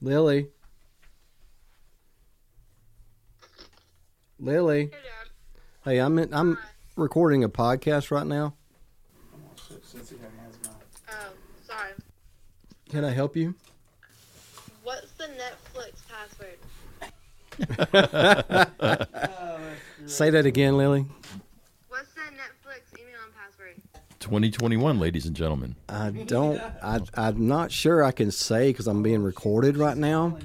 Lily. Lily. Hey, I'm in, I'm recording a podcast right now. Oh, sorry. Can I help you? What's the Netflix password? Say that again, Lily. What's the Netflix email and password? 2021, ladies and gentlemen. I don't. I, I'm not sure I can say because I'm being recorded right now.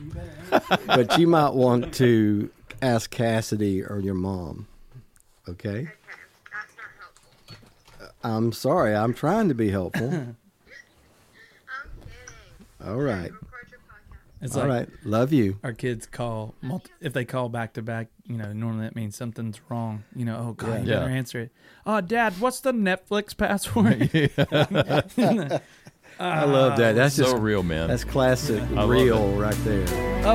but you might want to ask Cassidy or your mom. Okay. Okay, that's not helpful. I'm sorry. I'm trying to be helpful. All right. Record. It's All like right. Love you. our kids call multi- if they call back to back. You know, normally that means something's wrong. You know, oh god, you Yeah. better answer it. Oh, Dad, what's the Netflix password? I love that. Oh, that's so just real, man. that's classic love real right there.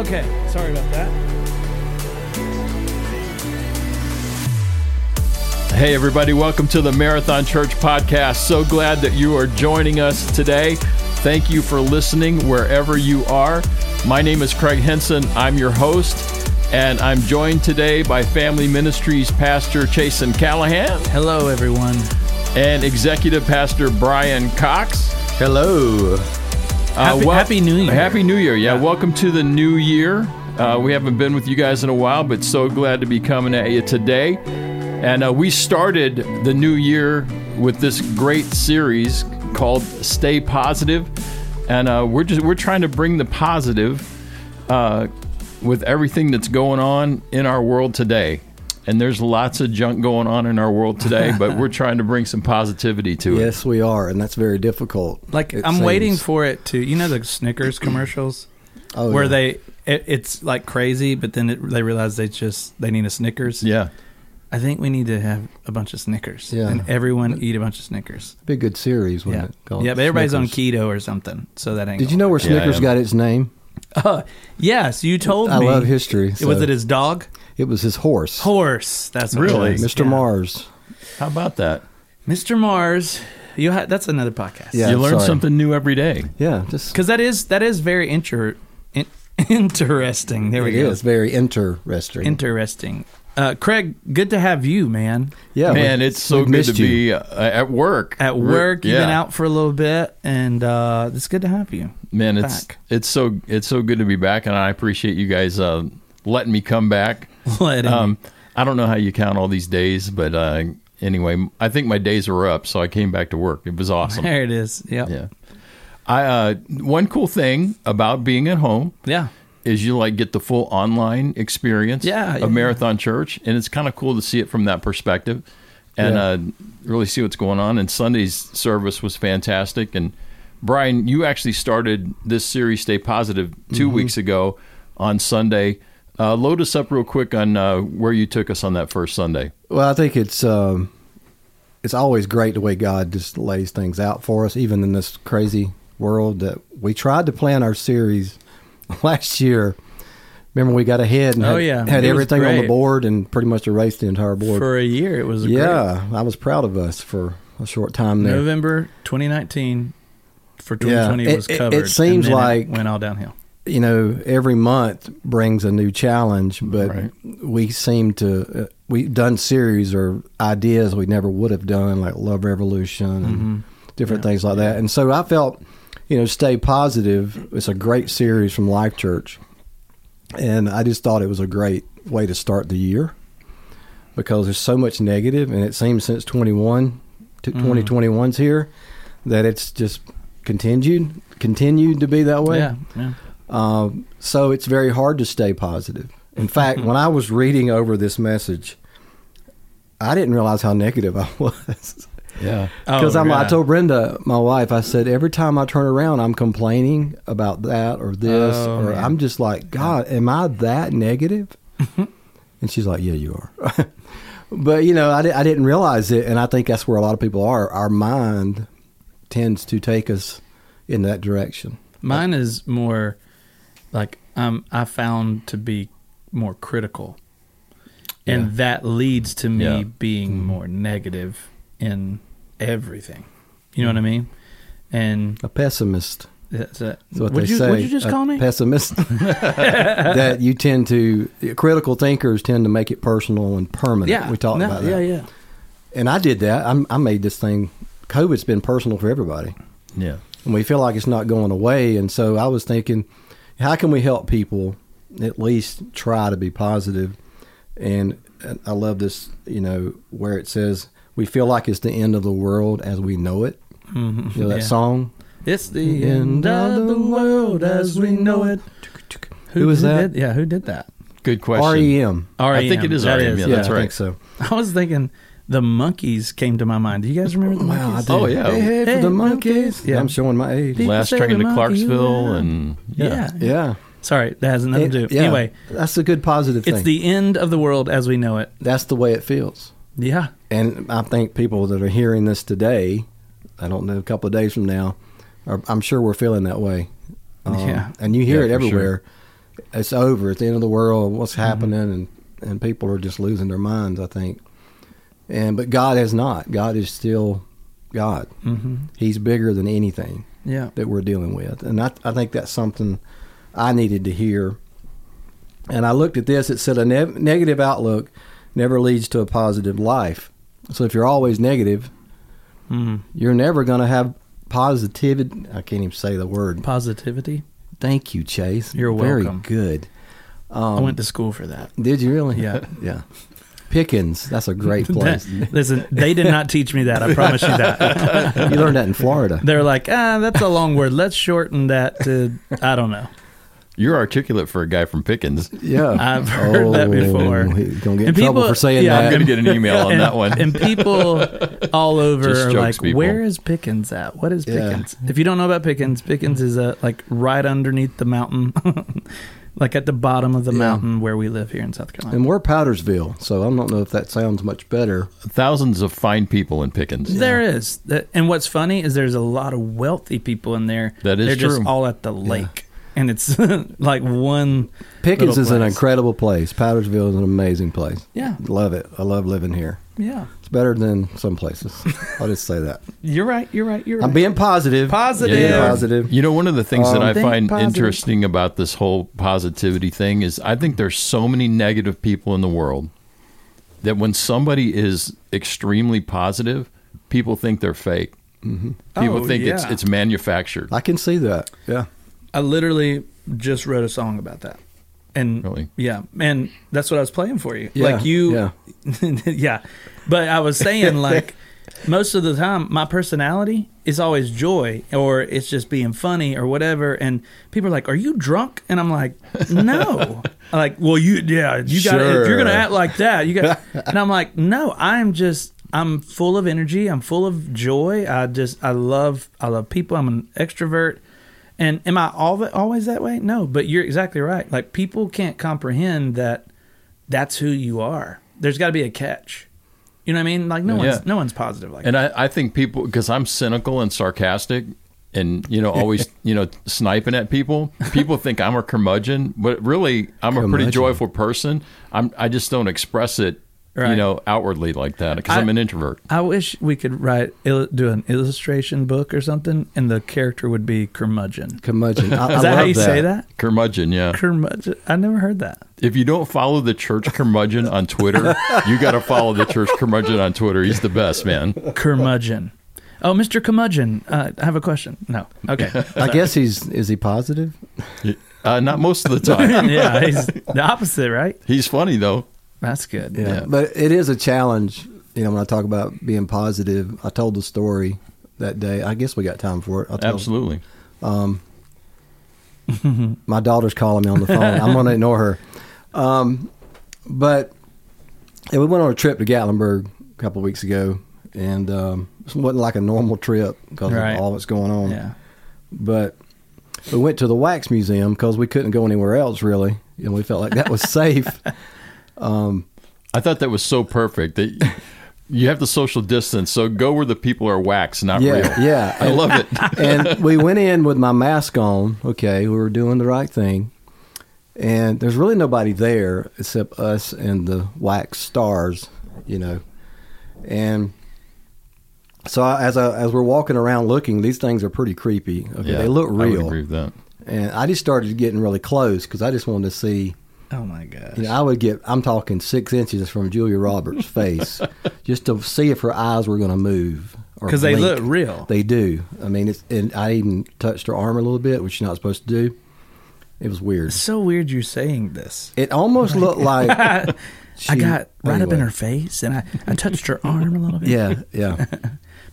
okay, sorry about that. Hey, everybody, welcome to the Marathon Church podcast. So glad that you are joining us today. Thank you for listening wherever you are. My name is Craig Henson. I'm your host, and I'm joined today by Family Ministries Pastor Chasen Callahan Hello, everyone. and Executive Pastor Brian Cox. Hello. Uh, Happy- Happy New Year. Happy New Year. Yeah, welcome to the new year. Uh, we haven't been with you guys in a while, but so glad to be coming at you today. And uh, we started the new year with this great series called Stay Positive. And uh, we're just we're trying to bring the positive uh, with everything that's going on in our world today. And there's lots of junk going on in our world today, but we're trying to bring some positivity to it. Yes, we are, and that's very difficult. Like I'm waiting for it to. You know the Snickers commercials Oh, where yeah. they it, it's like crazy, but then it, they realize they just they need a Snickers. Yeah. I think we need to have a bunch of Snickers. Yeah. and everyone eat a bunch of Snickers. be a good series. Yeah, Wouldn't it? Called yeah, but everybody's on keto or something, so that ain't. Did you know where Snickers am. got its name? Uh, yes, you told I me. I love history. It was it his dog? It was his horse. Horse. That's what it Really? was. Mr. Yeah. Mars. How about that? Mr. Mars. You ha- that's another podcast. Yeah. you learn sorry. something new every day. Yeah, just because that is that is very inter- in- interesting. There we it go. is very interesting. Interesting. Uh, Craig, good to have you, man. yeah, Man, we- it's so good to you. be uh, at work. At Re- work, you've been out for a little bit, and uh, it's good to have you. Man, it's back. it's so it's so good to be back, and I appreciate you guys uh, letting me come back. Letting Um, I don't know how you count all these days, but uh, anyway, I think my days were up, so I came back to work. It was awesome. there it is. Yep. Yeah. I uh, one cool thing about being at home Yeah. Is you like get the full online experience Yeah, of yeah. Marathon Church, and it's kind of cool to see it from that perspective and Yeah. uh, really see what's going on. And Sunday's service was fantastic. And Brian, you actually started this series, Stay Positive, 2 Mm-hmm. weeks ago on Sunday. Uh, load us up real quick on uh, where you took us on that first Sunday. Well, I think it's um, it's always great the way God just lays things out for us, even in this crazy world. That we tried to plan our series last year. Remember, we got ahead and Oh, had, yeah. had It everything on the board and pretty much erased the entire board. For a year, it was a yeah, I was proud of us for a short time great there. November 2019 for Yeah. 2020 It- was it- it seems like- went all downhill. you know, every month brings a new challenge, but Right. we seem to uh, we've done series or ideas we never would have done, like Love Revolution and different things like that. And so I felt, you know, stay positive. It's a great series from Life Church, and I just thought it was a great way to start the year because there's so much negative, and it seems since 21 to 2021's here that it's just continued continued to be that way. Yeah. Yeah. Um, so it's very hard to stay positive. In fact, when I was reading over this message, I didn't realize how negative I was. Yeah. Because Oh, I'm, I told Brenda, my wife, I said every time I turn around, I'm complaining about that or this, Oh, or man. I'm just like, God, am I that negative? and she's like, Yeah, you are. but you know, I, di- I didn't realize it, and I think that's where a lot of people are. Our mind tends to take us in that direction. Mine is more like um, I found to be more critical, and that leads to me Yeah. being more negative in everything. You know what I mean? And A pessimist. That's it. That's what Would they you, say. Would you just a call me? pessimist? that you tend to critical thinkers tend to make it personal and permanent. yeah, we talked no, about that. Yeah, yeah. And I did that. I'm, I made this thing. COVID's been personal for everybody, Yeah. and we feel like it's not going away. And so I was thinking, how can we help people at least try to be positive? And and I love this, you know, where it says we feel like it's the end of the world as we know it. Mhm. You know that Yeah. song? It's the end of the world as we know it. Who was that? Did, yeah, who did that? Good question. REM. REM. I think it is That REM, yeah, Yeah, that's I right. think so. I was thinking the Monkees came to my mind. Do you guys remember the Wow, I Monkees? do. Oh, yeah. Hey, hey, Hey, the Monkees. Yeah. I'm showing my age. People Last say train to Clarksville, will- and yeah. yeah. Yeah. Sorry, that has nothing to do. yeah. Anyway, that's a good positive thing. it's the end of the world as we know it. that's the way it feels. Yeah. And I think people that are hearing this today, I don't know, a couple of days from now, are, I'm sure we're feeling that way. Um, Yeah. And you hear Yeah, it everywhere. It's over. It's the end of the world. What's Mm-hmm. happening? And, and people are just losing their minds, I think. And But God has not. God is still God. hmm He's bigger than anything. Yeah. that we're dealing with. And I, I think that's something I needed to hear. And I looked at this, it said a ne- negative outlook never leads to a positive life. So if you're always negative, hmm you're never going to have positivity. I can't even say the word. Positivity. Thank you, Chase. You're Very good. Um, I went to school for that. Did you really? Yeah. yeah. Pickens, that's a great place. Listen, they did not teach me that. I promise you that. you learned that in Florida. They're like, ah, that's a long word. Let's shorten that to, I don't know. You're articulate for a guy from Pickens. Yeah. I've heard that before. Oh, He's going to get in And trouble for saying yeah, I'm going to get an email on and, that one. and people all over Just are like, people. "Where is Pickens at? What is Yeah. Pickens?" If you don't know about Pickens, Pickens is uh, like right underneath the mountain, like at the bottom of the Yeah. mountain where we live here in South Carolina. And we're Powdersville, so I don't know if that sounds much better. Thousands of fine people in Pickens. There is, and what's funny is there's a lot of wealthy people in there. That is They're just true. all at the lake, and it's like one. Pickens little is an incredible place. Powdersville is an amazing place. Yeah, Love it. I love living here. yeah. It's better than some places. I'll just say that. You're right. You're right. You're right. I'm being positive. Positive. Yeah. positive. You know, one of the things that Um, I find positive. interesting about this whole positivity thing is I think there's so many negative people in the world that when somebody is extremely positive, people think they're fake. People Oh, think it's it's manufactured. I can see that. Yeah. I literally just wrote a song about that. And Really? yeah, and that's what I was playing for you. Yeah, like you yeah. yeah. But I was saying like most of the time my personality is always joy or it's just being funny or whatever and people are like, "Are you drunk?" And I'm like, "No." like, "Well, you yeah, you got if you're going to act like that, you got." and I'm like, "No, I'm just I'm full of energy. I'm full of joy. I just I love I love people. I'm an extrovert. And am I all always that way? No, but you're exactly right. Like people can't comprehend that that's who you are. There's got to be a catch. You know what I mean? Like no Yeah. one's no one's positive like And I, I think people because I'm cynical and sarcastic and you know always you know sniping at people. People think I'm a curmudgeon, but really I'm a pretty joyful person. I'm I just don't express it you know outwardly like that because I- I'm an introvert. I wish we could write il- do an illustration book or something, and the character would be curmudgeon. Curmudgeon. I, Is I that how love you say that? Curmudgeon, yeah. Curmudgeon. I never heard that. If you don't follow the church curmudgeon on Twitter, you got to follow the church curmudgeon on Twitter. He's the best, man. Curmudgeon. Oh, Mr. Curmudgeon, uh, I have a question. No. Okay. I guess he's is he positive? Uh, not most of the time. yeah, he's the opposite, right? He's funny though. That's good. Yeah. But it is a challenge. You know, when I talk about being positive, I told the story that day. I guess we got time for it. I'll tell, Absolutely. Um, my daughter's calling me on the phone. I'm going to ignore her. Um, but yeah, we went on a trip to Gatlinburg a couple of weeks ago, and um, it wasn't like a normal trip because Right. of all that's going on. Yeah. But we went to the wax museum because we couldn't go anywhere else really, and we felt like that was safe. Um, I thought that was so perfect that you have the social distance, so go where the people are wax, not yeah, real. yeah. I love it. and we went in with my mask on. Okay, we were doing the right thing. And there's really nobody there except us and the wax stars, you know. And So I, as I, as we're walking around looking, these things are pretty creepy. Okay, Yeah, they look real. I agree with that. and I just started getting really close because I just wanted to see. Oh my gosh. You know, I would get. I'm talking six inches from Julia Roberts' face, just to see if her eyes were going to move. or Because they look real. They do. I mean, it's. And I even touched her arm a little bit, which you're not supposed to do. It was weird. It's so weird you're saying this. It almost looked like I got right up in her face and I, I touched her arm a little bit. Yeah, yeah.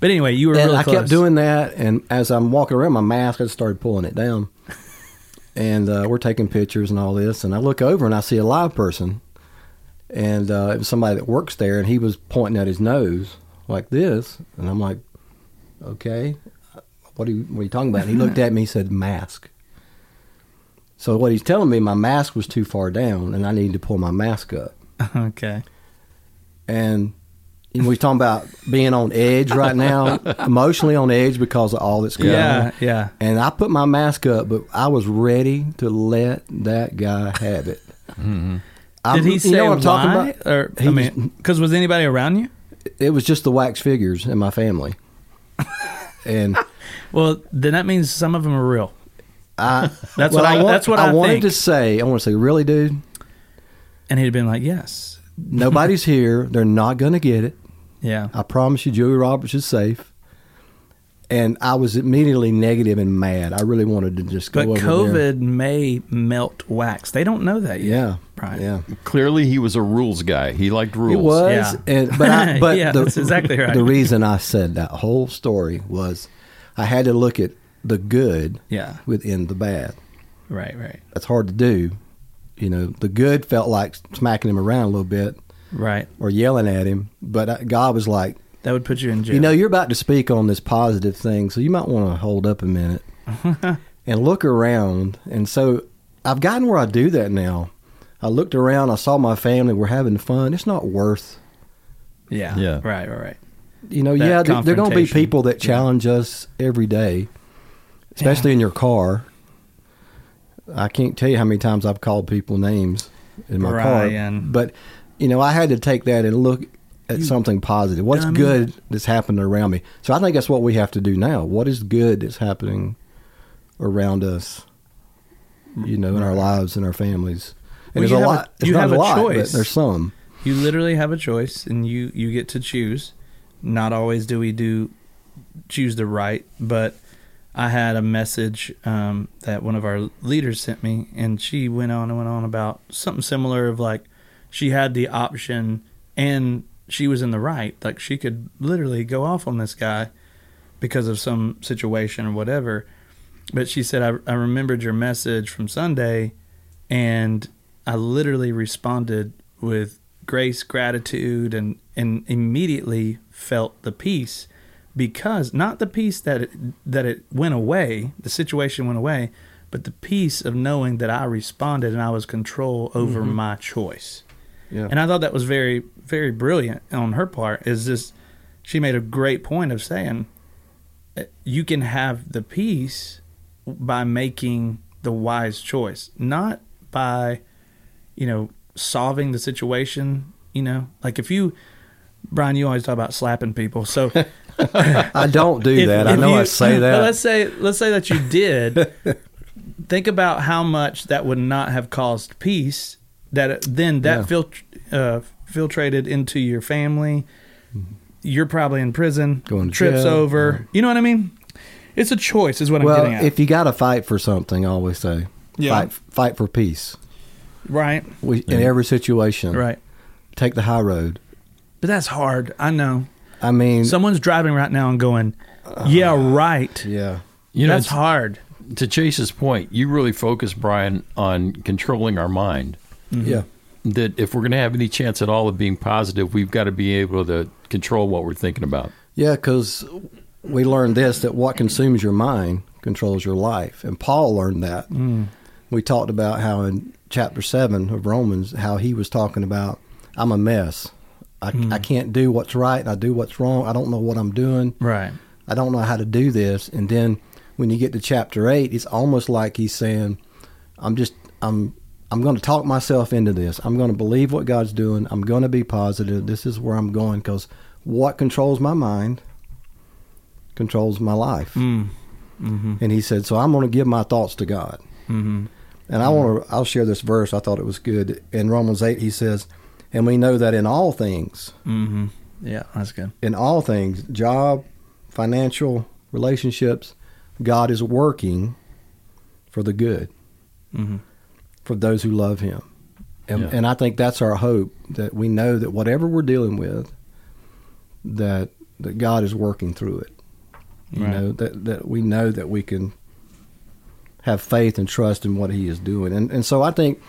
But anyway, you were and really I close. kept doing that, and as I'm walking around my mask, I just started pulling it down. And uh, we're taking pictures and all this, and I look over and I see a live person, and uh, it was somebody that works there, and he was pointing at his nose like this, and I'm like, okay, what are you, what are you talking about? And he looked at me, he said, mask. So what he's telling me, my mask was too far down, and I needed to pull my mask up. Okay. And we're talking about being on edge right now, emotionally on edge because of all that's going Yeah, on. yeah. yeah. And I put my mask up, but I was ready to let that guy have it. Mm-hmm. I'm- Did he you say know what I'm talking why? about? Or He I mean, because was anybody around you? It was just the wax figures in my family, and Well, then that means some of them are real. I. That's well, what I. want- that's what I, wanted think. to say. I want to say, really, dude, and he'd have been like, "Yes, nobody's here. They're not going to get it. Yeah." I promise you, Julie Roberts is safe. And I was immediately negative and mad. I really wanted to just go But over there. COVID may melt wax. They don't know that yet. Yeah, Right. Yeah, Clearly, he was a rules guy. He liked rules. it was. Yeah. And, but I, but Yeah, the, that's exactly right. The reason I said that whole story was I had to look at the good Yeah. within the bad. Right. Right. That's hard to do. You know, the good felt like smacking him around a little bit Right. or yelling at him, but uh, God was like, That would put you in jail. You know, you're about to speak on this positive thing, so you might want to hold up a minute and look around. And so I've gotten where I do that now. I looked around, I saw my family, we're having fun. It's not worth, yeah. Yeah. Right. Right. Right. you know, That yeah, there, there are going to be people that challenge us every day, especially in your car. I can't tell you how many times I've called people names in my Brian. car. But, you know, I had to take that and look at something positive. What's dummy. good that's happening around me? So I think that's what we have to do now. What is good that's happening around us, you know, in our lives and our families? And Well, there's you a a- lot. It's you have a a lot, choice. but there's some. You literally have a choice, and you you get to choose. Not always do we do choose the right, but I had a message um, that one of our leaders sent me, and she went on and went on about something similar of like she had the option and she was in the right. Like she could literally go off on this guy because of some situation or whatever. But she said, I, I remembered your message from Sunday, and I literally responded with grace, gratitude, and, and immediately felt the peace because not the peace that it, that it went away, the situation went away, but the peace of knowing that I responded and I was control over mm-hmm. my choice. Yeah. And I thought that was very, very brilliant on her part. Is just she made a great point of saying uh, you can have the peace by making the wise choice, not by, you know, solving the situation. You know, like if you, Brian, you always talk about slapping people. So I don't do if- that. I know you- I say that. Let's say let's say that you did. think about how much that would not have caused peace. That then that Yeah. filt, uh, filtrated into your family. You're probably in prison. Going to trips jail. over. You know what I mean? It's a choice, is what I'm well, getting at. if you got to fight for something, I always say, Yeah. fight, fight for peace. right, We, In every situation, right. take the high road. But that's hard. I know. I mean, Someone's driving right now and going, "Yeah, right." yeah, You know, that's hard. to Chase's point, you really focus, Brian, on controlling our mind. Mm-hmm. yeah. That if we're going to have any chance at all of being positive, we've got to be able to control what we're thinking about. Yeah, because we learned this that what consumes your mind controls your life. And Paul learned that. Mm. We talked about how in chapter 7 of Romans, how he was talking about, I'm a mess. I, mm. I can't do what's right. I do what's wrong. I don't know what I'm doing. Right. I don't know how to do this. And then when you get to chapter 8, it's almost like he's saying, I'm just, I'm. I'm going to talk myself into this. I'm going to believe what God's doing. I'm going to be positive. This is where I'm going because what controls my mind controls my life. Mm. Mm-hmm. And he said, so I'm going to give my thoughts to God. Mm-hmm. And I want to, I'll share this verse. I thought it was good. In Romans 8, he says, and we know that in all things, Mm-hmm. Yeah, that's good. in all things, job, financial, relationships, God is working for the good Mm-hmm. For those who love him. And, Yeah. and I think that's our hope that we know that whatever we're dealing with, that that God is working through it. You Right. know that that we know that we can have faith and trust in what He is doing, and and so I think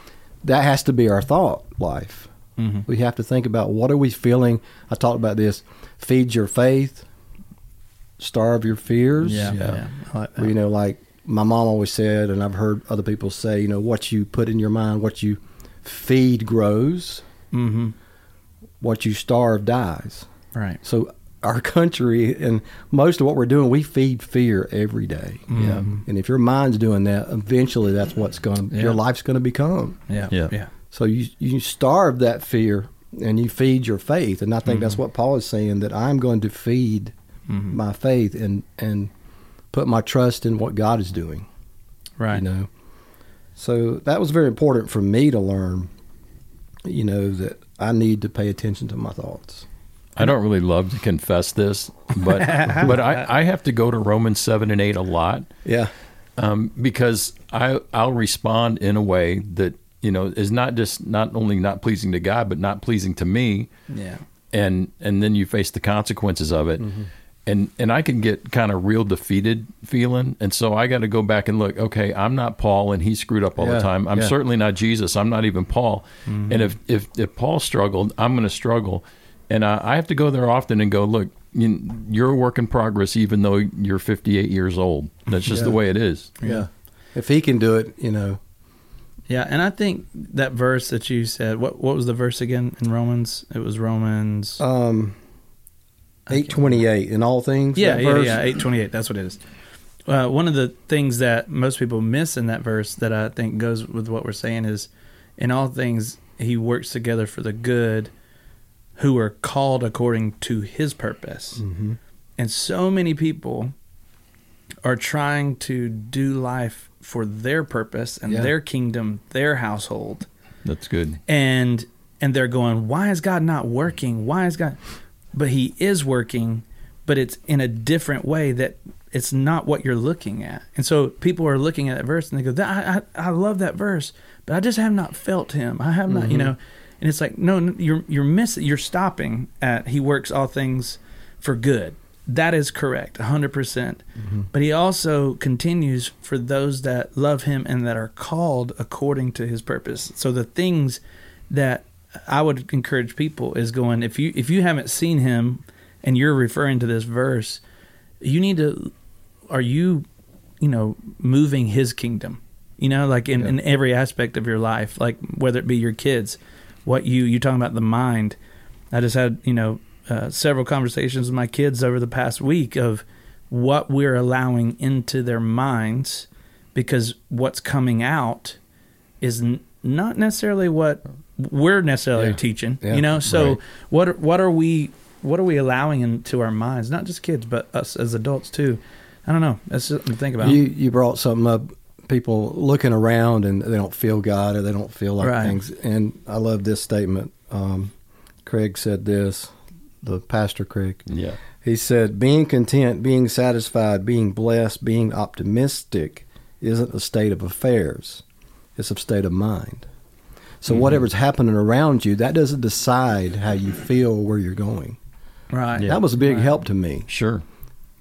that has to be our thought life. Mm-hmm. We have to think about what are we feeling. I talked about this: feed your faith, starve your fears. Yeah, Yeah. yeah. Like you know, like my mom always said, and I've heard other people say, you know, what you put in your mind, what you feed grows, mm-hmm. what you starve dies. Right. So our country and most of what we're doing, we feed fear every day. Yeah. And if your mind's doing that, eventually that's what's going to, Yeah. your life's going to become. Yeah. Yeah. Yeah. So you you starve that fear and you feed your faith. And I think that's what Paul is saying that I'm going to feed Mm-hmm. my faith and and put my trust in what God is doing. Right. You know. So that was very important for me to learn, you know, that I need to pay attention to my thoughts. I don't really love to confess this, but but I, I have to go to Romans seven and eight a lot Yeah. um, because I I'll respond in a way that you know is not just not only not pleasing to God but not pleasing to me, Yeah. and and then you face the consequences of it. And, and I can get kind of real defeated feeling, and so I got to go back and look. Okay, I'm not Paul, and he screwed up all Yeah, the time. I'm yeah. certainly not Jesus. I'm not even Paul. And if if if Paul struggled, I'm going to struggle, and I, I have to go there often and go look. You, you're a work in progress, even though you're 58 years old. That's just the way it is. Yeah. If he can do it, you know, Yeah, and I think that verse that you said, what what was the verse again in Romans? It was Romans. um, 828 in all things. yeah, that yeah, verse? yeah, eight twenty eight. That's what it is. Uh, one of the things that most people miss in that verse that I think goes with what we're saying is, in all things he works together for the good, who are called according to his purpose. Mhm. And so many people are trying to do life for their purpose and Yeah. their kingdom, their household. That's good. and and they're going why is god not working why is god but he is working but it's in a different way that it's not what you're looking at. And so people are looking at that verse and they go "That- I, I, I love that verse but i just have not felt him. I have not you mm-hmm. know? And it's like no you're you're missing you're stopping at he works all things for good. That is correct 100% mm-hmm. but he also continues for those that love him and that are called according to his purpose. So the things that I would encourage people is going if you if you haven't seen him and you're referring to this verse, you need to are you you know moving his kingdom you know like in, Yeah. in every aspect of your life like whether it be your kids what you you talking about the mind i just had you know uh, several conversations with my kids over the past week of what we're allowing into their minds because what's coming out is n- not necessarily what we're necessarily Yeah. teaching Yeah. you know so Right. what are- what are we what are we allowing into our minds not just kids but us as adults too i don't know that's something to think about You you brought something up. People looking around and they don't feel God or they don't feel like Right. things. And I love this statement. Um, Craig said this. The pastor Craig. Yeah. He said, "Being content, being satisfied, being blessed, being optimistic isn't a state of affairs; it's a state of mind. So Mm-hmm. whatever's happening around you, that doesn't decide how you feel where you're going. right Yeah. That was a big Right. help to me. Sure.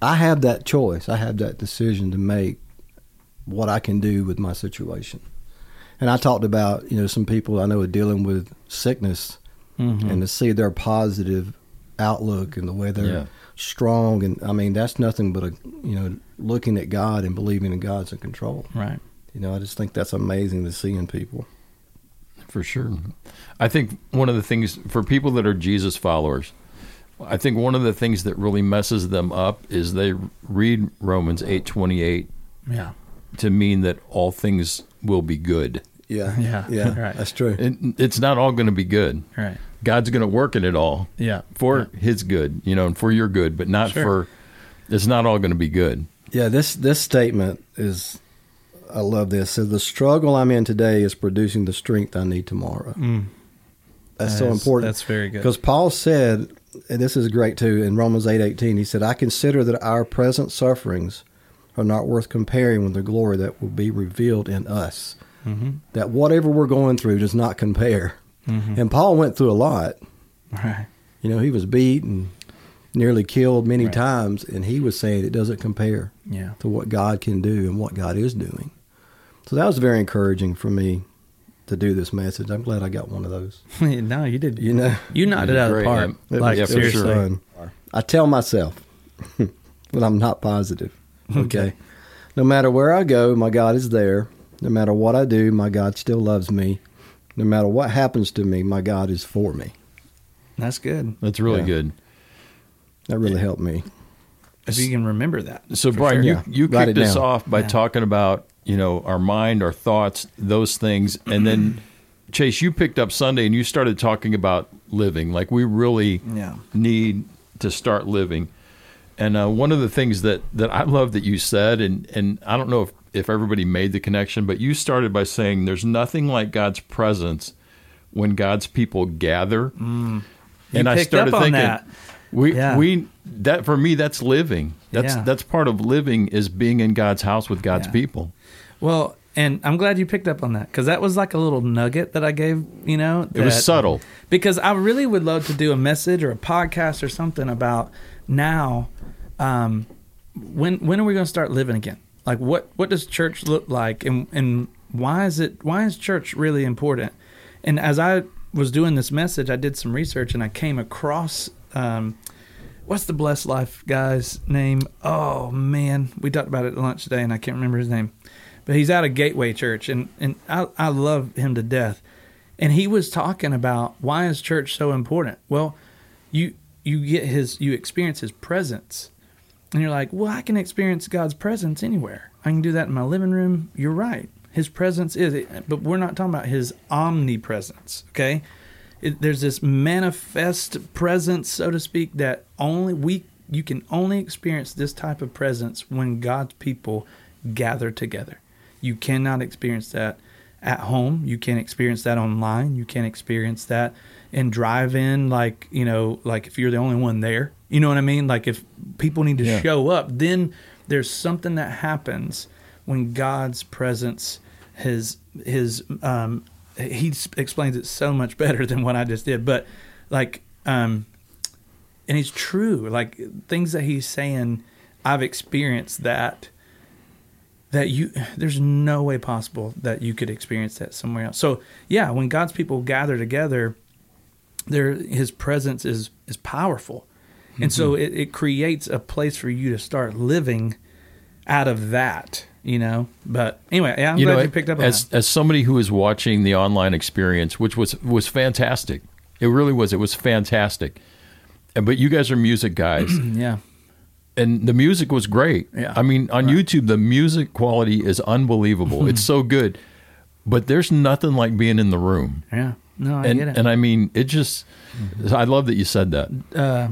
I have that choice. I have that decision to make what I can do with my situation. And I talked about, you know, some people I know are dealing with sickness Mhm. and to see their positive outlook and the way they're Yeah. strong and I mean that's nothing but a you know looking at God and believing in God's in control. right You know, I just think that's amazing to see in people. For sure. I think one of the things for people that are Jesus followers, I think one of the things that really messes them up is they read Romans 8:28 yeah to mean that all things will be good. Yeah. Yeah, Yeah. right. That's true. It, it's not all going to be good. right God's going to work in it all yeah for his good, you know, and for your good, but not Sure. for it's not all going to be good. Yeah, this this statement is I love this. So the struggle I'm in today is producing the strength I need tomorrow. That's so That is- important. That's very good. Because Paul said, and this is great too, in Romans eight eighteen, he said, I consider that our present sufferings are not worth comparing with the glory that will be revealed in us. Mm-hmm. That whatever we're going through does not compare. Mm-hmm. And Paul went through a lot. Right. You know, he was beat and nearly killed many Right. times, and he was saying it doesn't compare Yeah. to what God can do and what God is doing. So that was very encouraging for me to do this message. I'm glad I got one of those. no, you did. You know, You knocked it out of the park. man. It Like Yeah, was, for it was sure. fun. I tell myself, but I'm not positive. Okay. Okay. No matter where I go, my God is there. No matter what I do, my God still loves me. No matter what happens to me, my God is for me. That's good. That's really Yeah. good. That really helped me. If you can remember that. So, Brian, sure. you you Write kicked us off by Yeah. talking about you know our mind, our thoughts, those things, and then Chase, you picked up Sunday and you started talking about living. Like we really Yeah. need to start living. And uh, one of the things that, that I love that you said, and, and I don't know if, if everybody made the connection, but you started by saying there's nothing like God's presence when God's people gather. You and I started thinking, that. we Yeah. we that for me that's living. That's Yeah. that's part of living is being in God's house with God's Yeah. people. Well, and I'm glad you picked up on that because that was like a little nugget that I gave. You know, It was that- subtle. because I really would love to do a message or a podcast or something about now. Um, when when are we going to start living again? Like what what does church look like, and and why is it why is church really important? And as I was doing this message, I did some research and I came across. Um, What's the blessed life guy's name? Oh man, we talked about it at lunch today, and I can't remember his name. But he's out of Gateway Church, and and I I love him to death. And he was talking about why is church so important? Well, you you get his you experience his presence, and you're like, well, I can experience God's presence anywhere. I can do that in my living room. You're right. His presence is, but we're not talking about his omnipresence. Okay, it, there's this manifest presence, so to speak, that only we you can only experience this type of presence when God's people gather together. You cannot experience that at home. You can't experience that online. You can't experience that in drive-in, like you know, like if you're the only one there. You know what I mean? Like if people need to Yeah. show up, then there's something that happens when God's presence, His His um, He explains it so much better than what I just did. But like, um, and it's true. Like things that He's saying, I've experienced that that you there's no way possible that you could experience that somewhere else. So yeah, when God's people gather together, there his presence is is powerful. And so Mm-hmm. it, it creates a place for you to start living out of that, you know. But anyway, yeah, I'm you glad know, you picked up on as that. as somebody who was watching the online experience, which was was fantastic. It really was. It was fantastic. And but you guys are music guys, Yeah. And the music was great. Yeah. I mean, on Right. YouTube, the music quality is unbelievable. it's so good. But there's nothing like being in the room. Yeah. No, I and get it. and I mean, it just. I love that you said that. uh,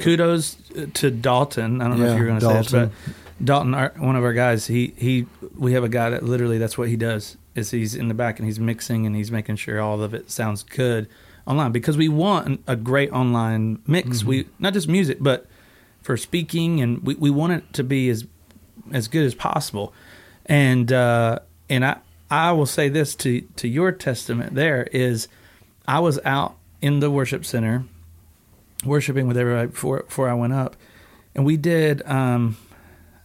kudos to Dalton. I don't know if you're going to say this, but Dalton, our, one of our guys, he he, we have a guy that literally that's what he does. Is he's in the back and he's mixing and he's making sure all of it sounds good online because we want a great online mix. We not just music, but for speaking and we, we want it to be as as good as possible. And uh, and I I will say this to to your testament there is I was out in the worship center worshiping with everybody before before I went up, and we did. Um,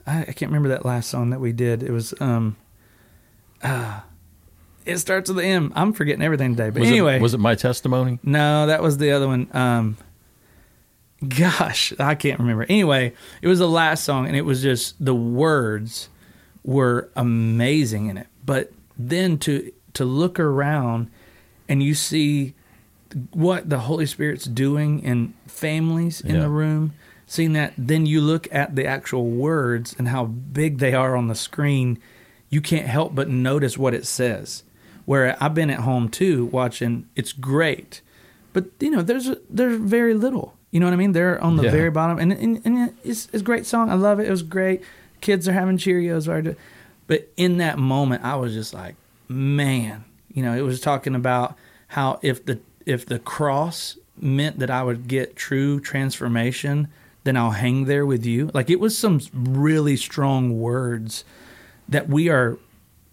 I, I can't remember that last song that we did. It was. Um, ah, it starts with the M. I'm forgetting everything today. But Was anyway, it, was it my testimony? no, that was the other one. Um, gosh, I can't remember. Anyway, it was the last song, and it was just the words were amazing in it. But then to to look around and you see what the Holy Spirit's doing in families in Yeah. the room, seeing that, then you look at the actual words and how big they are on the screen. You can't help but notice what it says. Where I've been at home too, watching. It's great, but you know, there's there's very little. You know what I mean? They're on the Yeah. very bottom, and, and and it's it's a great song. I love it. It was great. Kids are having Cheerios, right? But in that moment, I was just like, man, you know, it was talking about how if the if the cross meant that I would get true transformation, then I'll hang there with you. Like it was some really strong words that we are,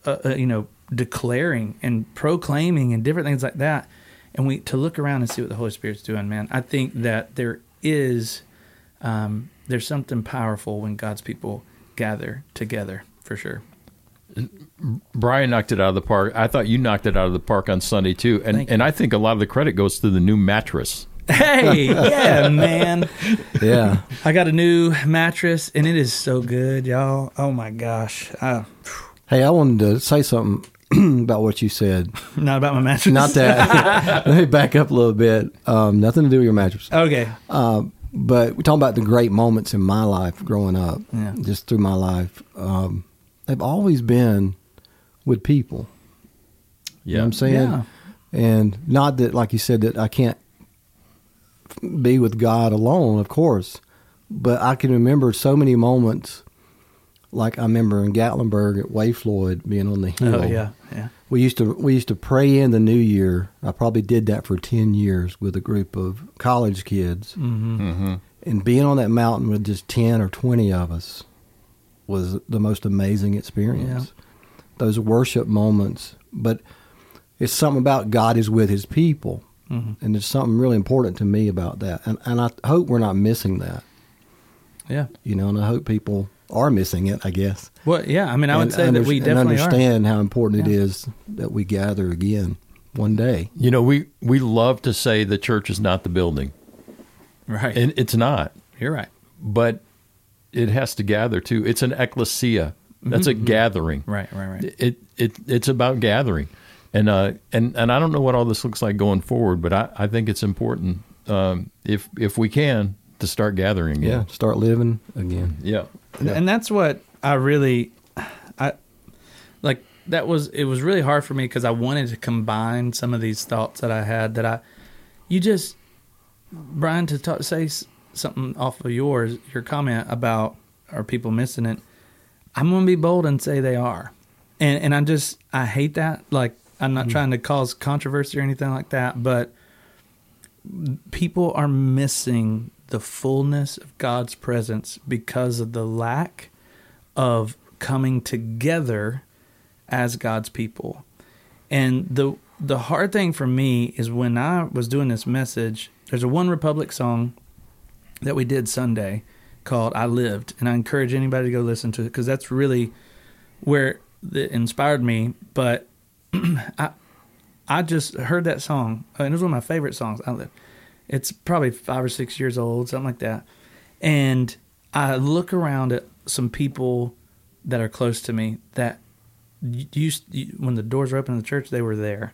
uh, uh, you know, declaring and proclaiming and different things like that. And we to look around and see what the Holy Spirit's doing, man. I think that there is, um, there's something powerful when God's people gather together for sure. Brian knocked it out of the park. I thought you knocked it out of the park on Sunday too, and and I think a lot of the credit goes to the new mattress. Hey, yeah, man. Yeah. I got a new mattress and it is so good, y'all. Oh my gosh. Uh, Hey, I wanted to say something about what you said. not about my mattress. Not that. Let me back up a little bit. Um, nothing to do with your mattress. Okay. Um, but we're talking about the great moments in my life growing up, Yeah. just through my life. Um, they've always been with people. You know what I'm saying? Yeah. And not that, like you said, that I can't be with God alone, of course, but I can remember so many moments. Like I remember in Gatlinburg at Way Floyd being on the hill. Oh yeah. Yeah. We used to we used to pray in the new year. I probably did that for ten years with a group of college kids, Mm-hmm. Mm-hmm. and being on that mountain with just ten or twenty of us was the most amazing experience. Those worship moments, but it's something about God is with His people, Mm-hmm. and there's something really important to me about that. And and I hope we're not missing that, Yeah. you know. And I hope people are missing it. I guess. Well, yeah. I mean, I would And say that under- we and definitely are. understand how important it Yeah. is that we gather again one day. You know, we we love to say the church is not the building, Right. and it's not, You're right. but it has to gather too. It's an ecclesia. That's Mm-hmm. a gathering. Right. Right. Right. It it it's about gathering, and uh and and I don't know what all this looks like going forward, but I I think it's important um if if we can to start gathering Yeah, start living again. Yeah. And- And that's what I really, I like. That was it was really hard for me because I wanted to combine some of these thoughts that I had that I, you just, Brian, to talk, say something off of yours, your comment about are people missing it. I'm gonna be bold and say they are, and and I just I hate that. Like I'm not mm-hmm. trying to cause controversy or anything like that, but people are missing the fullness of God's presence because of the lack of coming together as God's people. And the the hard thing for me is when I was doing this message, there's a OneRepublic song that we did Sunday called I Lived, and I encourage anybody to go listen to it because that's really where it inspired me. But I I just heard that song, and it was one of my favorite songs. I live. It's probably five or six years old, something like that. And I look around at some people that are close to me that used when the doors were open in the church, they were there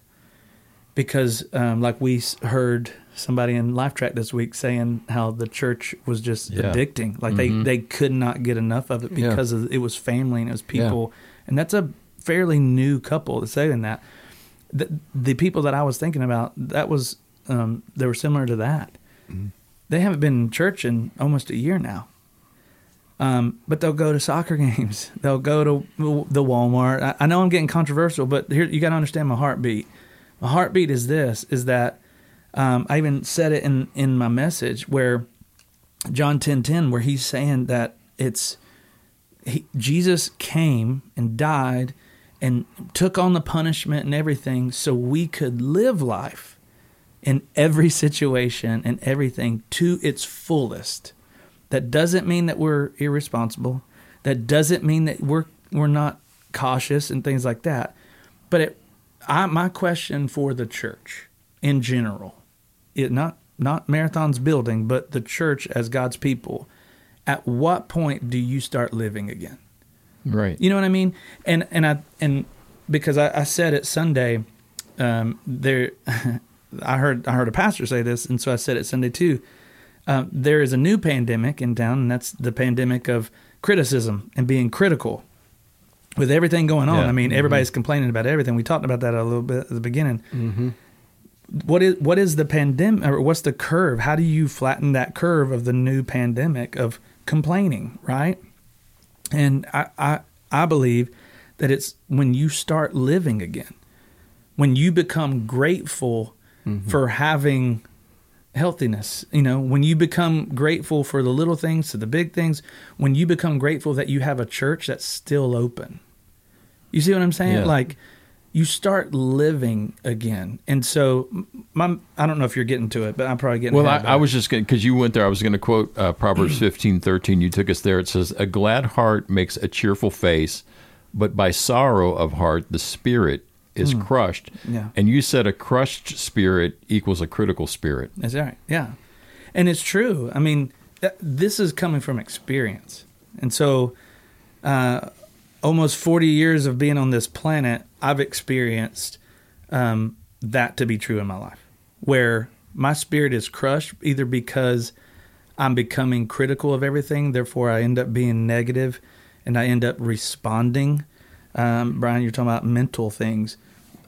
because, um, like we heard somebody in Life Track this week saying how the church was just Yeah. addicting, like Mhm. they they could not get enough of it Yeah. because of, it was family and it was Yeah. people, and that's a fairly new couple that's saying that. The, the people that I was thinking about, that was um, they were similar to that. They haven't been in church in almost a year now. Um, but they'll go to soccer games. They'll go to the Walmart. I, I know I'm getting controversial, but here you got to understand my heartbeat. My heartbeat is this: is that um, I even said it in in my message where John ten ten, where he's saying that it's he, Jesus came and died and took on the punishment and everything so we could live life in every situation and everything to its fullest. That doesn't mean that we're irresponsible. That doesn't mean that we're we're not cautious and things like that. But it, I, my question for the church in general, it not not marathons building, but the church as God's people. At what point do you start living again? Right. You know what I mean? And and I and because I, I said it Sunday, um, there, I heard I heard a pastor say this, and so I said it Sunday too. Um, there is a new pandemic in town, and that's the pandemic of criticism and being critical with everything going on. Yeah. I mean, everybody's complaining about everything. We talked about that a little bit at the beginning. Mm-hmm. what is what is the pandemic or what's the curve? How do you flatten that curve of the new pandemic of complaining, right? And I I, I believe that it's when you start living again, when you become grateful for having healthiness, you know, when you become grateful for the little things to the big things, when you become grateful that you have a church that's still open. You see what I'm saying? Yeah. Like you start living again. And so my I don't know if you're getting to it, but I'm probably getting Well, I, I was just going because you went there. I was going to quote uh, Proverbs fifteen thirteen. You took us there. It says, "A glad heart makes a cheerful face, but by sorrow of heart the spirit is crushed." Hmm. Yeah. And you said a crushed spirit equals a critical spirit. That's right. Yeah. And it's true. I mean, th- this is coming from experience. And so, uh, almost 40 years of being on this planet, I've experienced um, that to be true in my life, where my spirit is crushed either because I'm becoming critical of everything, therefore I end up being negative and I end up responding. Um, Brian, you're talking about mental things.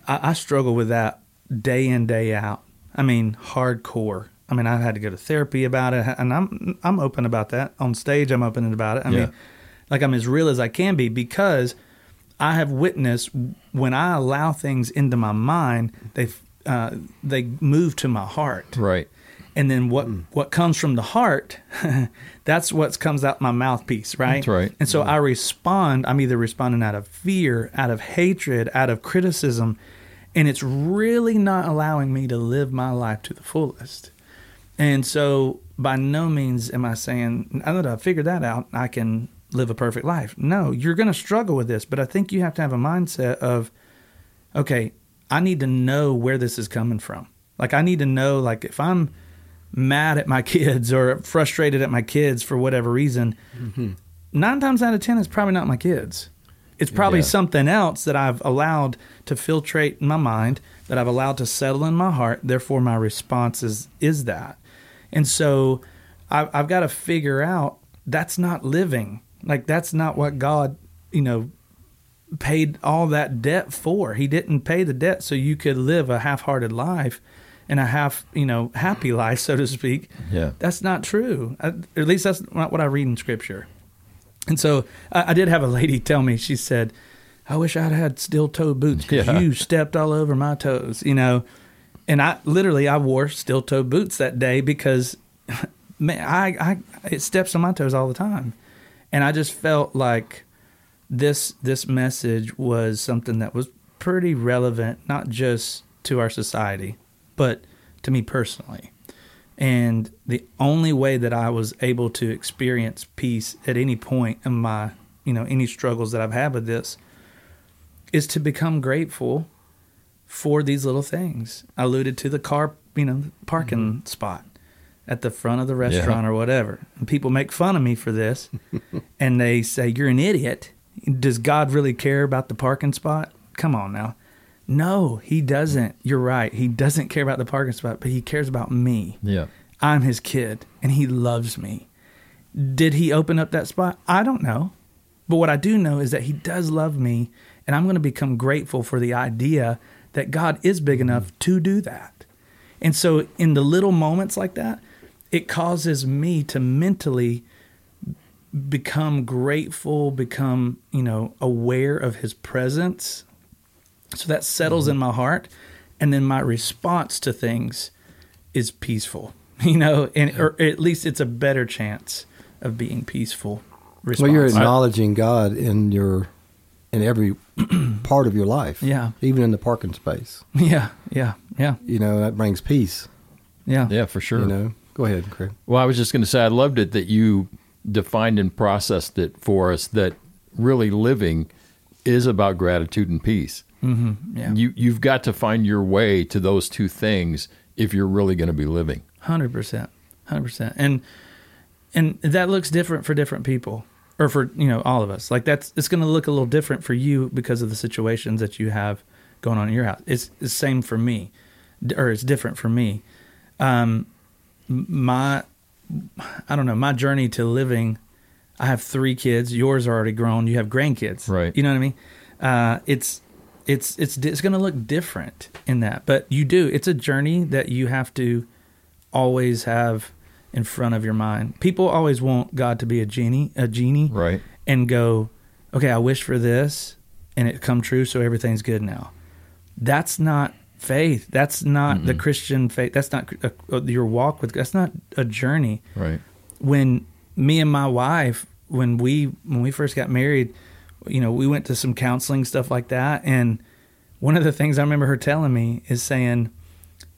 I, I struggle with that day in, day out. I mean, hardcore. I mean, I've had to go to therapy about it, and I'm I'm open about that on stage. I'm open about it. I Yeah. mean, like I'm as real as I can be because I have witnessed when I allow things into my mind, they uh, they move to my heart Right. and then what what comes from the heart that's what comes out my mouthpiece right That's right. and so i respond i'm either responding out of fear out of hatred out of criticism and it's really not allowing me to live my life to the fullest and so by no means am i saying now that i've figured that out i can live a perfect life no you're going to struggle with this but i think you have to have a mindset of okay, I need to know where this is coming from. Like I need to know like if I'm mad at my kids or frustrated at my kids for whatever reason, mm-hmm. nine times out of ten it's probably not my kids. It's probably Yeah. something else that I've allowed to filtrate in my mind, that I've allowed to settle in my heart. Therefore, my response is is that. And so, I've, I've got to figure out that's not living. Like that's not what God, you know, paid all that debt for. He didn't pay the debt so you could live a half-hearted life and a half, you know, happy life, so to speak. Yeah. That's not true. I, at least that's not what I read in Scripture. And so I, I did have a lady tell me. She said, "I wish I'd had steel-toe boots because Yeah. you stepped all over my toes." You know, and I literally I wore steel-toe boots that day because, man, I, I it steps on my toes all the time, and I just felt like this this message was something that was pretty relevant, not just to our society, but to me personally. And the only way that I was able to experience peace at any point in my, you know, any struggles that I've had with this is to become grateful for these little things. I alluded to the car, you know, parking mm-hmm. spot at the front of the restaurant or whatever. And people make fun of me for this and they say, You're an idiot. Does God really care about the parking spot? Come on now. No, he doesn't. You're right. He doesn't care about the parking spot, but he cares about me. Yeah. I'm his kid and he loves me. Did he open up that spot? I don't know. But what I do know is that he does love me and I'm going to become grateful for the idea that God is big enough mm. to do that. And so in the little moments like that, it causes me to mentally become grateful, become, you know, aware of his presence. So that settles mm-hmm. in my heart and then my response to things is peaceful. You know, and or at least it's a better chance of being peaceful. Response. Well, you're acknowledging God in your in every part of your life. Yeah. even in the parking space. yeah, yeah, yeah, You know that brings peace. yeah, Yeah, for sure. You know. Go ahead, Craig. Well, I was just going to say, I loved it that you defined and processed it for us that really living is about gratitude and peace. Mm-hmm. yeah. You, you've got to find your way to those two things if you're really going to be living. Hundred percent, hundred percent, and and that looks different for different people, or for you know all of us. Like that's it's going to look a little different for you because of the situations that you have going on in your house. It's the same for me, or it's different for me. Um, my, I don't know, my journey to living. I have three kids. Yours are already grown. You have grandkids, Right. You know what I mean? Uh, it's it's it's it's going to look different in that. But you do. It's a journey that you have to always have in front of your mind. People always want God to be a genie, a genie, Right. and go, okay, I wish for this, and it come true, so everything's good now. That's not faith. That's not the Christian faith. That's not uh, your walk with. That's not a journey Right. when me and my wife when we when we first got married you know we went to some counseling stuff like that and one of the things i remember her telling me is saying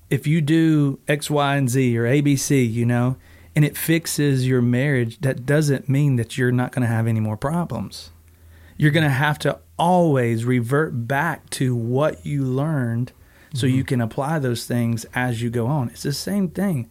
if you do x y and z or abc you know and it fixes your marriage that doesn't mean that you're not going to have any more problems. You're going to have to always revert back to what you learned so mm-hmm. you can apply those things as you go on. It's the same thing.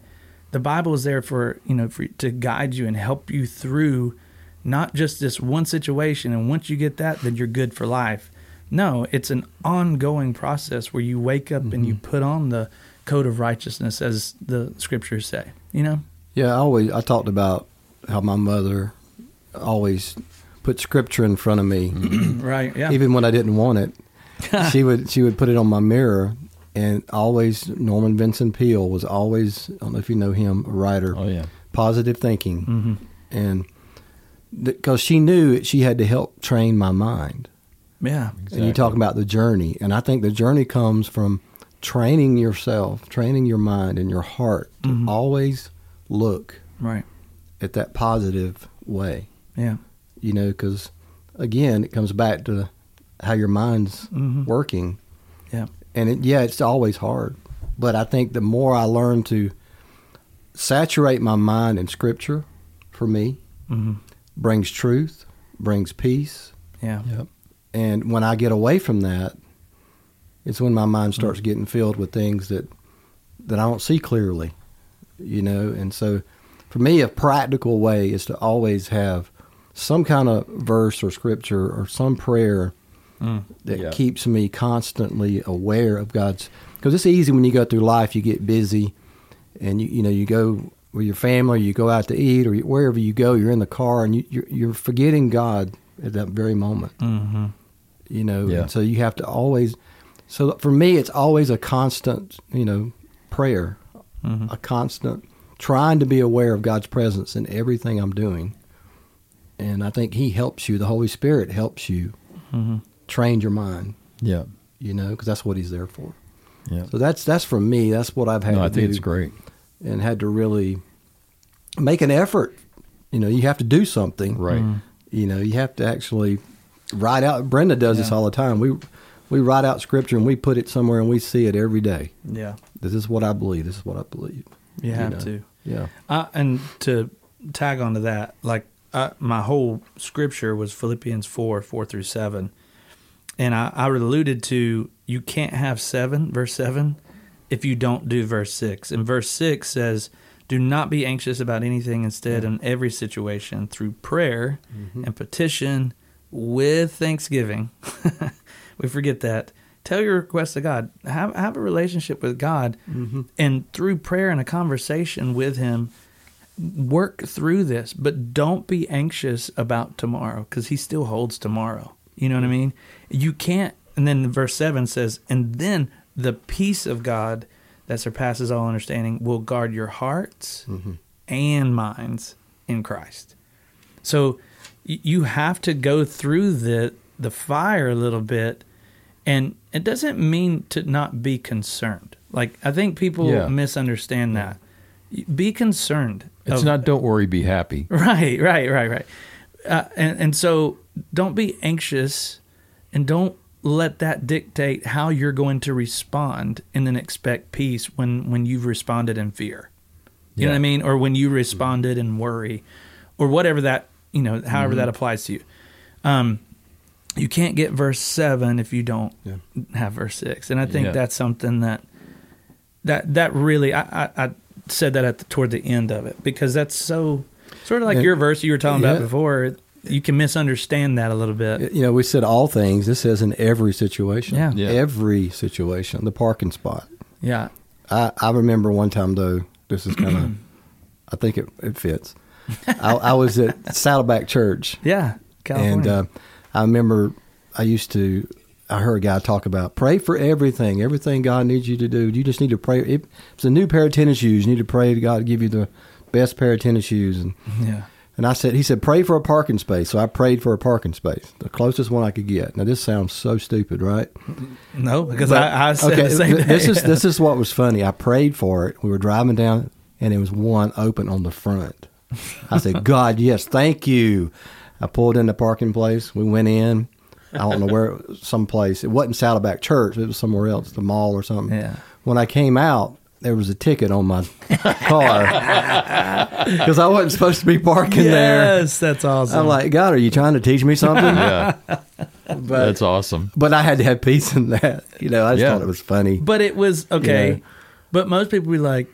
The bible is there for you know for, to guide you and help you through not just this one situation and once you get that then you're good for life. No it's an ongoing process where you wake up and you mm-hmm. put on the code of righteousness as the scriptures say you know? Yeah, I always I talked about how my mother always put scripture in front of me, right yeah. Even when I didn't want it. she would she would put it on my mirror, and always Norman Vincent Peale was always I don't know if you know him, a writer, Oh yeah. positive thinking, mm-hmm. and because she knew she had to help train my mind. yeah And you talk about the journey, and I think the journey comes from training yourself, training your mind and your heart to always look right at that positive way. yeah You know, because again, it comes back to how your mind's Mhm. working, yeah and it, yeah, it's always hard. But I think the more I learn to saturate my mind in Scripture, for me, hmm brings truth, brings peace, yeah Yep. And when I get away from that, it's when my mind starts getting filled with things that that I don't see clearly, you know. And so, for me, a practical way is to always have some kind of verse or scripture or some prayer Mm. that Yeah. keeps me constantly aware of God's. Because it's easy when you go through life, you get busy, and you you know you go with your family, you go out to eat, or you, wherever you go, you're in the car, and you, you're, you're forgetting God at that very moment hmm you know Yeah. and so you have to always so for me it's always a constant you know prayer Mhm. a constant trying to be aware of god's presence in everything i'm doing and i think he helps you the holy spirit helps you hmm train your mind Yeah. you know because that's what he's there for Yeah. so that's that's for me that's what i've had No, to I think do it's great. And had to really make an effort. You know you have to do something. Right. you know you have to actually write out brenda does this all the time. We we write out scripture and we put it somewhere and we see it every day. Yeah. This is what i believe. This is what i believe. You have know. to. Yeah. Uh, and to tag onto that, like uh, my whole scripture was Philippians 4 4 through 7. And I, I alluded to you can't have 7, verse 7, if you don't do verse 6. And verse 6 says, Do not be anxious about anything, instead, in every situation, through prayer mm-hmm. and petition with thanksgiving. we forget that. Tell your requests to God. Have, have a relationship with God. Mm-hmm. And through prayer and a conversation with Him, work through this, but don't be anxious about tomorrow because he still holds tomorrow. You know what I mm-hmm. mean? You can't. And then verse 7 says, And then the peace of God that surpasses all understanding will guard your hearts and minds in Christ. So you have to go through the the fire a little bit and it doesn't mean to not be concerned. Like I think people Yeah. misunderstand that. Be concerned. It's of- not don't worry, be happy. Right, right, right, right. Uh, and and so don't be anxious, and don't let that dictate how you're going to respond, and then expect peace when when you've responded in fear. You know what I mean, or when you responded in worry, or whatever that you know, however that applies to you. Um, you can't get verse seven if you don't Yeah. have verse six, and I think Yeah. that's something that that that really I, I, I said that at the, toward the end of it because that's so sort of like Yeah. your verse you were talking about before. You can misunderstand that a little bit. you know we said all things this says in every situation Yeah. Yeah. every situation the parking spot Yeah, i i remember one time though this is kind of i think it, it fits I, I was at saddleback church yeah, California. And uh, I remember I used to I heard a guy talk about pray for everything, everything God needs you to do. You just need to pray. If it's a new pair of tennis shoes, you need to pray to God to give you the best pair of tennis shoes. And Yeah. And I said, he said, pray for a parking space. So I prayed for a parking space, the closest one I could get. Now this sounds so stupid, right? No, because But- I, I said the same th- this is this is what was funny. I prayed for it. We were driving down, and there was one open on the front. I said, "God, yes, thank you." I pulled in the parking place. We went in. I don't know where, someplace. It wasn't Saddleback Church. It was somewhere else, the mall or something. Yeah. When I came out, there was a ticket on my car because I wasn't supposed to be parking there. yes, that's awesome. I'm like, God, are you trying to teach me something? Yeah, But that's awesome. but I had to have peace in that. You know, I just Yeah. thought it was funny. but it was okay. Yeah. But most people be like,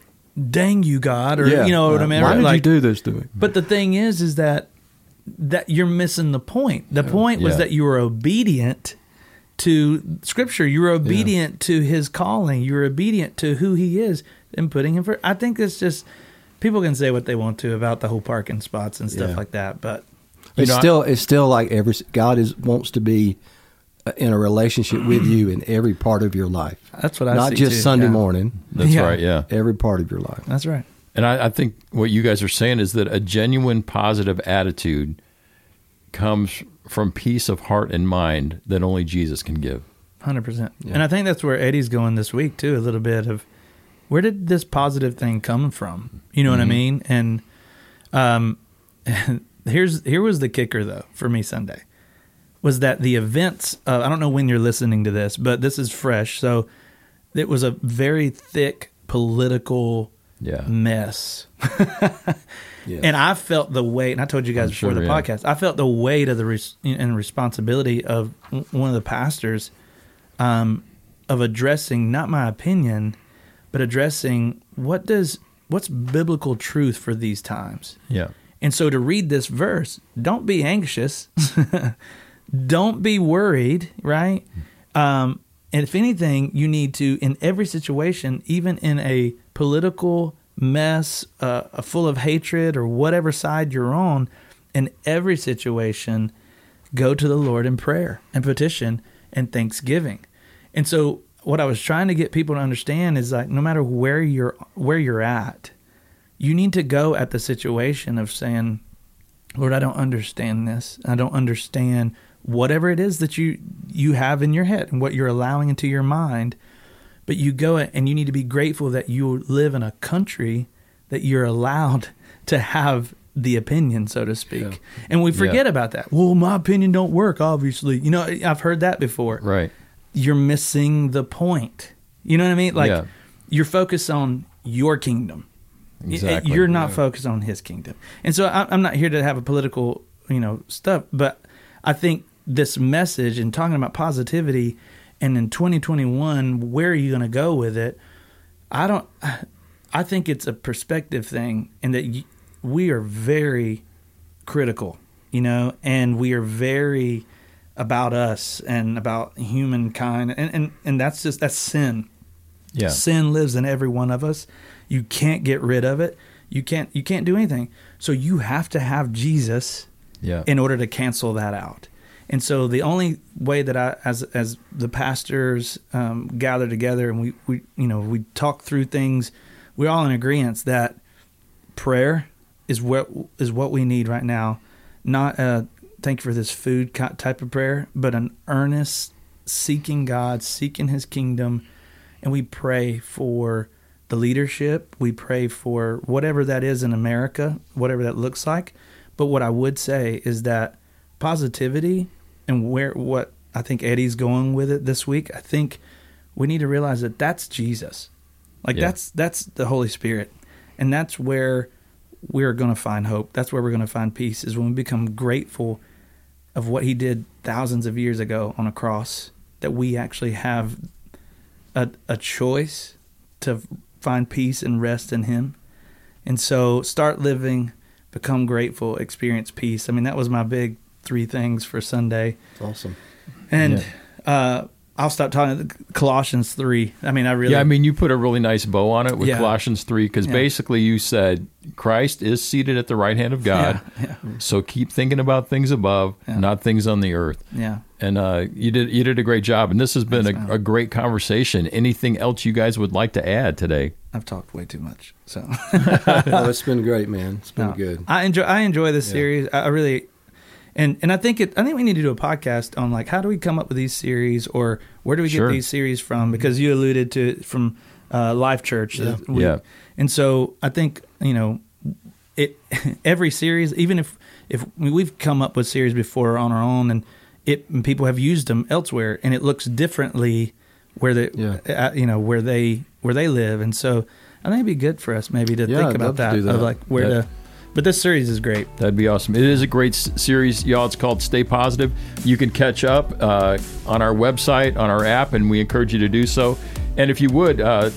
"Dang you, God," or you know what I mean? Why Or did like, you do this to me? But the thing is, is that that you're missing the point. The point was Yeah. that you were obedient to Scripture. You're obedient to His calling. You're obedient to who He is and putting Him first. I think it's just people can say what they want to about the whole parking spots and stuff Yeah. like that, but You It's know, I- still it's still like every God is wants to be uh, in a relationship with you in every part of your life, that's what I not see just too. Sunday Yeah. morning. That's Yeah. right. Yeah. Every part of your life. That's right. And I, I think what you guys are saying is that a genuine positive attitude comes from peace of heart and mind that only Jesus can give. Hundred percent. And I think that's where Eddie's going this week too. A little bit of where did this positive thing come from? You know what I mean? And um, here's here was the kicker though for me Sunday was that the events. Of, I don't know when you're listening to this, but this is fresh. So it was a very thick political Yeah. mess. Yeah. And I felt the weight, and I told you guys I'm before sure, the yeah. podcast, I felt the weight of the res- and responsibility of one of the pastors um, of addressing not my opinion, but addressing what does what's biblical truth for these times. Yeah. And so to read this verse, don't be anxious, don't be worried, right? Um, and if anything, you need to, in every situation, even in a political mess, uh, full of hatred or whatever side you're on, in every situation, go to the Lord in prayer and petition and thanksgiving. And so, what I was trying to get people to understand is like, no matter where you're where you're at, you need to go at the situation of saying, Lord, I don't understand this. I don't understand whatever it is that you you have in your head and what you're allowing into your mind. But you go and you need to be grateful that you live in a country that you're allowed to have the opinion, so to speak. And we forget about that. Well, my opinion don't work, obviously. You know, I've heard that before Right. you're missing the point. You know what I mean? Like Yeah. you're focused on your kingdom. Eh, exactly. You're not focused on his kingdom. And so I'm not here to have a political, you know, stuff, but I think this message and talking about positivity and in 2021, where are you going to go with it? I don't, I think it's a perspective thing and that y- we are very critical, you know, and we are very about us and about humankind. And, and, and that's just, that's sin. Yeah. Sin lives in every one of us. You can't get rid of it. You can't, you can't do anything. So you have to have Jesus Yeah. in order to cancel that out. And so the only way that I, as as the pastors um, gather together and we, we you know we talk through things, we're all in agreement that prayer is what is what we need right now. Not a thank you for this food type of prayer, but an earnest seeking God, seeking His kingdom, and we pray for the leadership. We pray for whatever that is in America, whatever that looks like. But what I would say is that positivity and where what I think Eddie's going with it this week, I think we need to realize that that's Jesus. Like Yeah. that's that's the Holy Spirit. And that's where we're going to find hope. That's where we're going to find peace is when we become grateful of what he did thousands of years ago on a cross that we actually have a a choice to find peace and rest in him. And so start living, become grateful, experience peace. I mean, that was my big three things for Sunday. It's awesome. And uh, I'll stop talking. Colossians 3. I mean, I really. Yeah, I mean, you put a really nice bow on it with Yeah. Colossians 3 because Yeah. basically you said Christ is seated at the right hand of God. Yeah, So keep thinking about things above, Yeah. not things on the earth. yeah. and uh, you did you did a great job. And this has been a, a great conversation. Anything else you guys would like to add today? I've talked way too much. So oh, it's been great, man. It's been No. good. I enjoy I enjoy this series. I, I really and and I think it I think we need to do a podcast on like how do we come up with these series or where do we Sure. get these series from? Because you alluded to it from uh, Life Church. Yeah. We- Yeah. And so I think, you know, it every series, even if if we've come up with series before on our own and it and people have used them elsewhere and it looks differently where they Yeah. uh, you know where they where they live and so I think it'd be good for us maybe to Yeah, think about that, that. of like where Yeah. to but this series is great. That'd be awesome. It is a great s- series, y'all. It's called Stay Positive. You can catch up uh, on our website, on our app, and we encourage you to do so. And if you would, uh,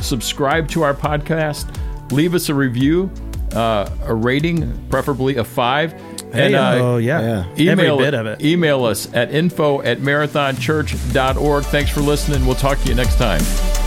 subscribe to our podcast, leave us a review, uh, a rating, preferably a five. and uh, oh yeah. yeah. email, Every bit of it. email us at info at marathonchurch.org. Thanks for listening. We'll talk to you next time.